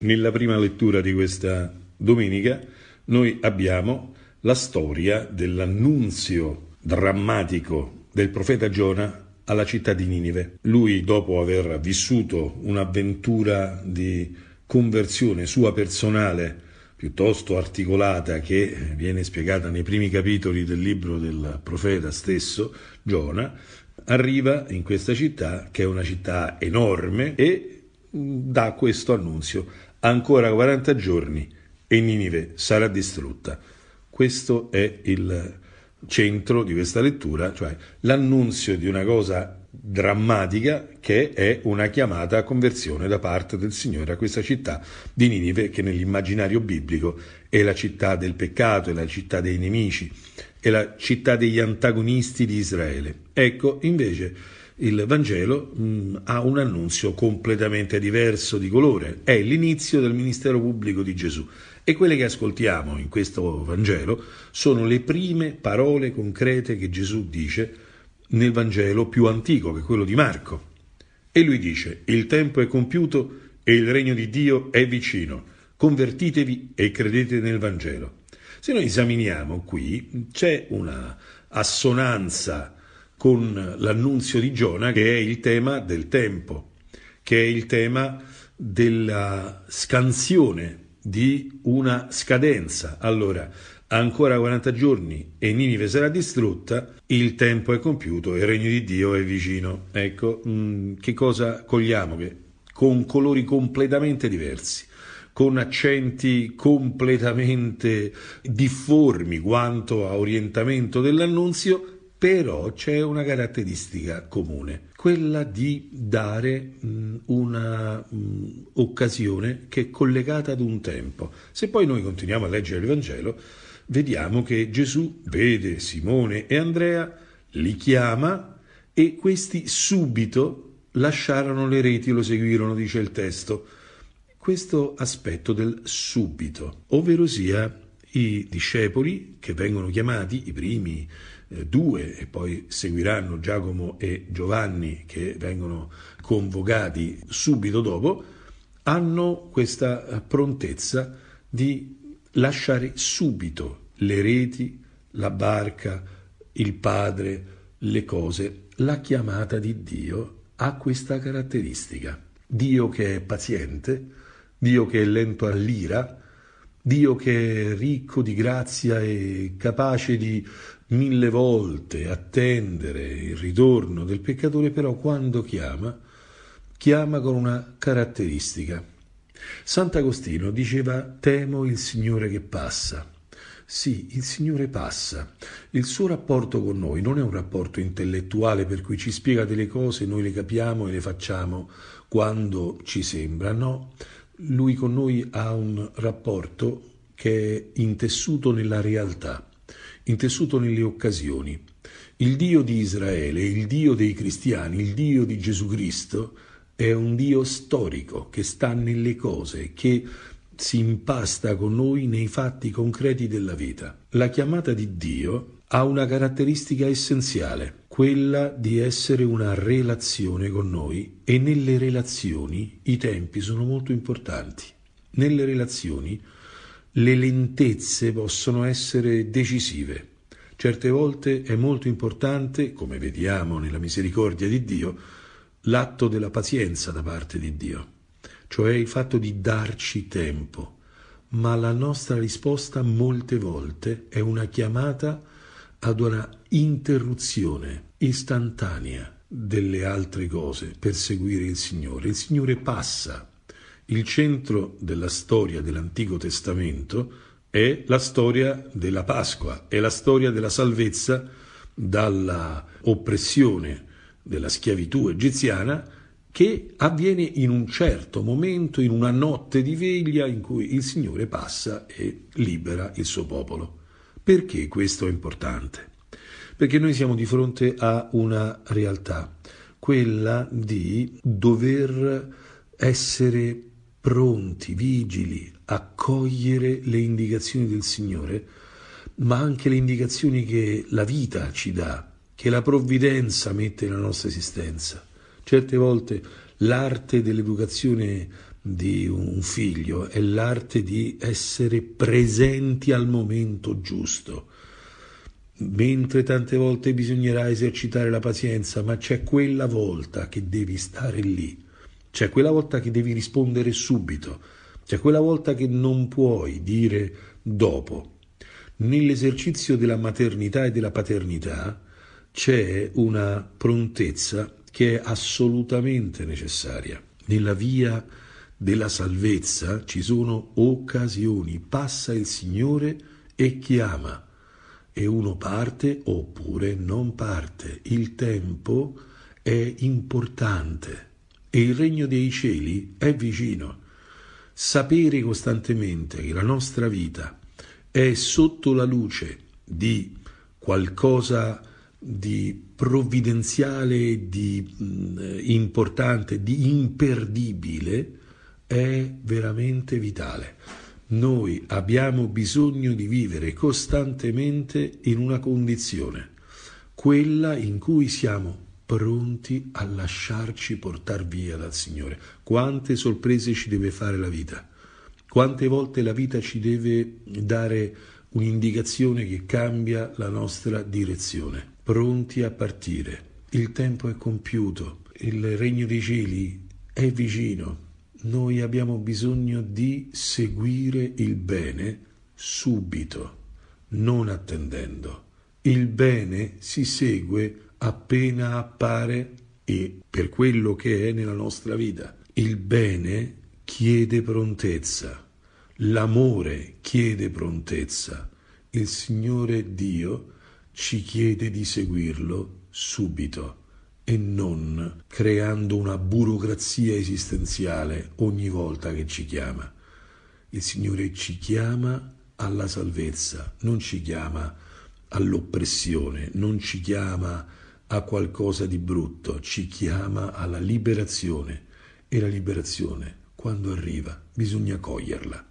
Nella prima lettura di questa domenica noi abbiamo la storia dell'annunzio drammatico del profeta Giona alla città di Ninive. Lui, dopo aver vissuto un'avventura di conversione sua personale piuttosto articolata che viene spiegata nei primi capitoli del libro del profeta stesso, Giona, arriva in questa città che è una città enorme e dà questo annunzio ancora 40 giorni e Ninive sarà distrutta. Questo è il centro di questa lettura, cioè l'annunzio di una cosa drammatica che è una chiamata a conversione da parte del Signore a questa città di Ninive che nell'immaginario biblico è la città del peccato, è la città dei nemici, è la città degli antagonisti di Israele. Ecco, invece, il Vangelo mh, mm, ha un annunzio completamente diverso di colore, è l'inizio del ministero pubblico di Gesù e quelle che ascoltiamo in questo Vangelo sono le prime parole concrete che Gesù dice nel Vangelo più antico, che è quello di Marco. E lui dice, il tempo è compiuto e il regno di Dio è vicino, convertitevi e credete nel Vangelo. Se noi esaminiamo qui, c'è una assonanza con l'annunzio di Giona che è il tema del tempo, che è il tema della scansione di una scadenza. Allora, ancora 40 giorni e Ninive sarà distrutta, il tempo è compiuto e il regno di Dio è vicino. Ecco, mh, mm, che cosa cogliamo? Che con colori completamente diversi con accenti completamente difformi quanto a orientamento dell'annunzio, però c'è una caratteristica comune, quella di dare un'occasione che è collegata ad un tempo. Se poi noi continuiamo a leggere il Vangelo, vediamo che Gesù vede Simone e Andrea, li chiama e questi subito lasciarono le reti, lo seguirono, dice il testo. Questo aspetto del subito, ovvero sia i discepoli che vengono chiamati, i primi eh, due e poi seguiranno Giacomo e Giovanni che vengono convocati subito dopo, hanno questa eh, prontezza di lasciare subito le reti, la barca, il padre, le cose. La chiamata di Dio ha questa caratteristica. Dio che è paziente, Dio che è lento all'ira, Dio che è ricco di grazia e capace di mille volte attendere il ritorno del peccatore, però quando chiama, chiama con una caratteristica. Sant'Agostino diceva temo il Signore che passa. Sì, il Signore passa. Il suo rapporto con noi non è un rapporto intellettuale per cui ci spiega delle cose, noi le capiamo e le facciamo quando ci sembra, no lui con noi ha un rapporto che è intessuto nella realtà, intessuto nelle occasioni. Il Dio di Israele, il Dio dei cristiani, il Dio di Gesù Cristo è un Dio storico che sta nelle cose, che si impasta con noi nei fatti concreti della vita. La chiamata di Dio ha una caratteristica essenziale, quella di essere una relazione con noi e nelle relazioni i tempi sono molto importanti. Nelle relazioni le lentezze possono essere decisive. Certe volte è molto importante, come vediamo nella misericordia di Dio, l'atto della pazienza da parte di Dio, cioè il fatto di darci tempo, ma la nostra risposta molte volte è una chiamata ad una interruzione istantanea delle altre cose per seguire il Signore. Il Signore passa. Il centro della storia dell'Antico Testamento è la storia della Pasqua, è la storia della salvezza dalla oppressione della schiavitù egiziana che avviene in un certo momento, in una notte di veglia in cui il Signore passa e libera il suo popolo. Perché questo è importante? Perché noi siamo di fronte a una realtà, quella di dover essere pronti, vigili, a cogliere le indicazioni del Signore, ma anche le indicazioni che la vita ci dà, che la provvidenza mette nella nostra esistenza. Certe volte l'arte dell'educazione di un figlio è l'arte di essere presenti al momento giusto. Mentre tante volte bisognerà esercitare la pazienza, ma c'è quella volta che devi stare lì, c'è quella volta che devi rispondere subito, c'è quella volta che non puoi dire dopo. Nell'esercizio della maternità e della paternità c'è una prontezza che è assolutamente necessaria. Nella via della salvezza ci sono occasioni, passa il Signore e chiama e uno parte oppure non parte. Il tempo è importante e il regno dei cieli è vicino. Sapere costantemente che la nostra vita è sotto la luce di qualcosa di provvidenziale, di mh, importante, di imperdibile, è veramente vitale. Noi abbiamo bisogno di vivere costantemente in una condizione, quella in cui siamo pronti a lasciarci portare via dal Signore. Quante sorprese ci deve fare la vita? Quante volte la vita ci deve dare un'indicazione che cambia la nostra direzione? pronti a partire. Il tempo è compiuto, il regno dei cieli è vicino. Noi abbiamo bisogno di seguire il bene subito, non attendendo. Il bene si segue appena appare e per quello che è nella nostra vita. Il bene chiede prontezza, l'amore chiede prontezza. Il Signore Dio ci chiede di seguirlo subito e non creando una burocrazia esistenziale ogni volta che ci chiama. Il Signore ci chiama alla salvezza, non ci chiama all'oppressione, non ci chiama a qualcosa di brutto, ci chiama alla liberazione e la liberazione, quando arriva, bisogna coglierla.